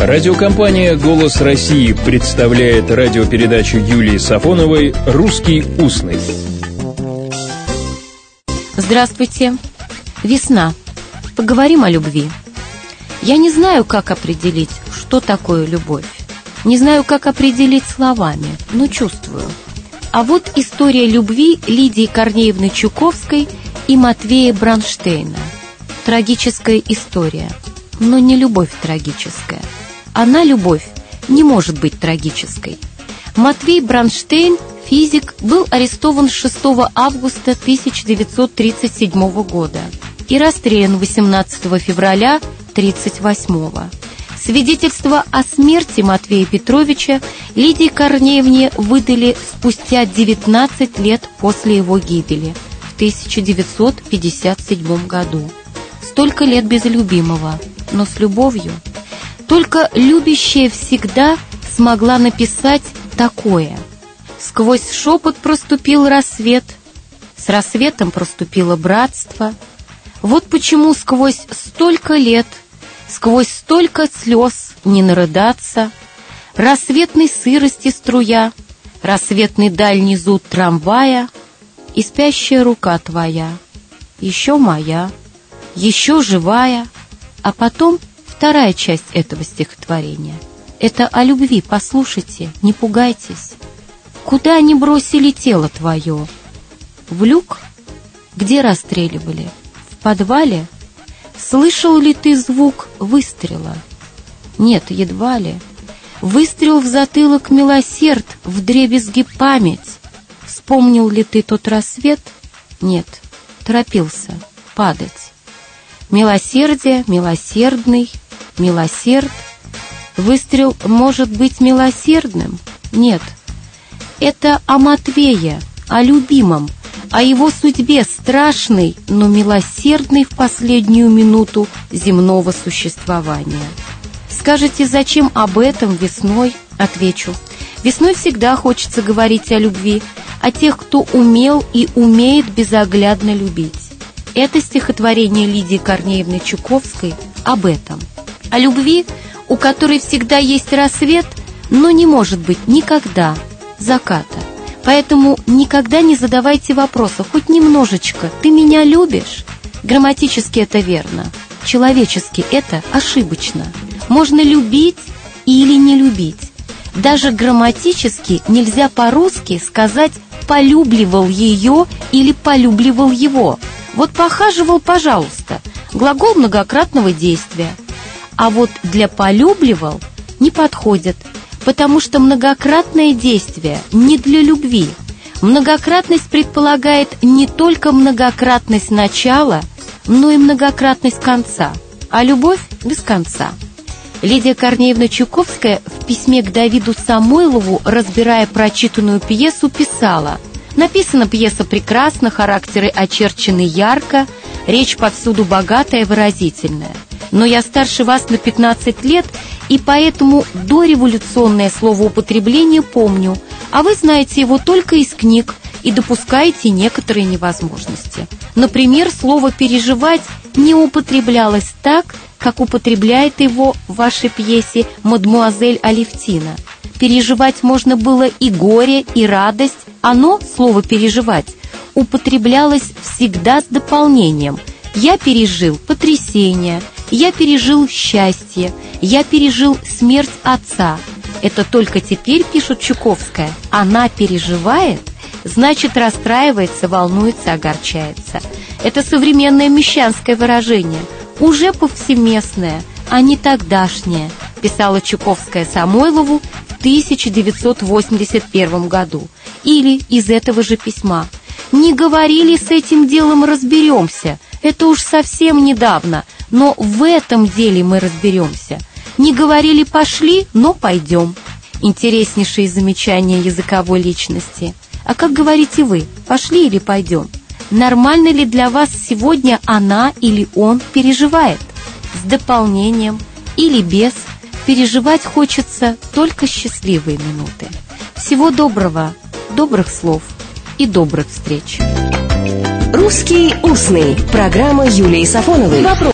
Радиокомпания «Голос России» представляет радиопередачу Юлии Сафоновой «Русский устный». Здравствуйте. Весна. Поговорим о любви. Я не знаю, как определить, что такое любовь. Не знаю, как определить словами, но чувствую. А вот история любви Лидии Корнеевны Чуковской и Матвея Бронштейна. Трагическая история, но не любовь трагическая – она, любовь, не может быть трагической. Матвей Бронштейн, физик, был арестован 6 августа 1937 года и расстрелян 18 февраля 1938 Свидетельство о смерти Матвея Петровича Лидии Корнеевне выдали спустя 19 лет после его гибели в 1957 году. Столько лет без любимого, но с любовью – только любящая всегда смогла написать такое. Сквозь шепот проступил рассвет, с рассветом проступило братство. Вот почему сквозь столько лет, сквозь столько слез не нарыдаться, рассветной сырости струя, рассветный дальний зуд трамвая и спящая рука твоя, еще моя, еще живая, а потом — вторая часть этого стихотворения. Это о любви, послушайте, не пугайтесь. Куда они бросили тело твое? В люк? Где расстреливали? В подвале? Слышал ли ты звук выстрела? Нет, едва ли. Выстрел в затылок милосерд, в дребезги память. Вспомнил ли ты тот рассвет? Нет, торопился падать. Милосердие, милосердный, милосерд? Выстрел может быть милосердным? Нет. Это о Матвее, о любимом, о его судьбе страшной, но милосердной в последнюю минуту земного существования. Скажете, зачем об этом весной? Отвечу. Весной всегда хочется говорить о любви, о тех, кто умел и умеет безоглядно любить. Это стихотворение Лидии Корнеевны Чуковской об этом – о любви, у которой всегда есть рассвет, но не может быть никогда заката. Поэтому никогда не задавайте вопроса, хоть немножечко, ты меня любишь? Грамматически это верно, человечески это ошибочно. Можно любить или не любить. Даже грамматически нельзя по-русски сказать «полюбливал ее» или «полюбливал его». Вот похаживал, пожалуйста, глагол многократного действия – а вот для полюбливал не подходит, потому что многократное действие не для любви. Многократность предполагает не только многократность начала, но и многократность конца, а любовь без конца. Лидия Корнеевна Чуковская в письме к Давиду Самойлову, разбирая прочитанную пьесу, писала «Написана пьеса прекрасно, характеры очерчены ярко, речь повсюду богатая и выразительная но я старше вас на 15 лет, и поэтому дореволюционное словоупотребление помню, а вы знаете его только из книг и допускаете некоторые невозможности. Например, слово «переживать» не употреблялось так, как употребляет его в вашей пьесе «Мадмуазель Алевтина». Переживать можно было и горе, и радость. Оно, слово «переживать», употреблялось всегда с дополнением. Я пережил потрясение, я пережил счастье, я пережил смерть отца. Это только теперь, пишет Чуковская, она переживает, значит расстраивается, волнуется, огорчается. Это современное мещанское выражение, уже повсеместное, а не тогдашнее, писала Чуковская Самойлову в 1981 году. Или из этого же письма. «Не говорили с этим делом разберемся», это уж совсем недавно, но в этом деле мы разберемся. Не говорили «пошли», но пойдем. Интереснейшие замечания языковой личности. А как говорите вы, пошли или пойдем? Нормально ли для вас сегодня она или он переживает? С дополнением или без? Переживать хочется только счастливые минуты. Всего доброго, добрых слов и добрых встреч. «Русский устный». Программа Юлии Сафоновой. Вопрос.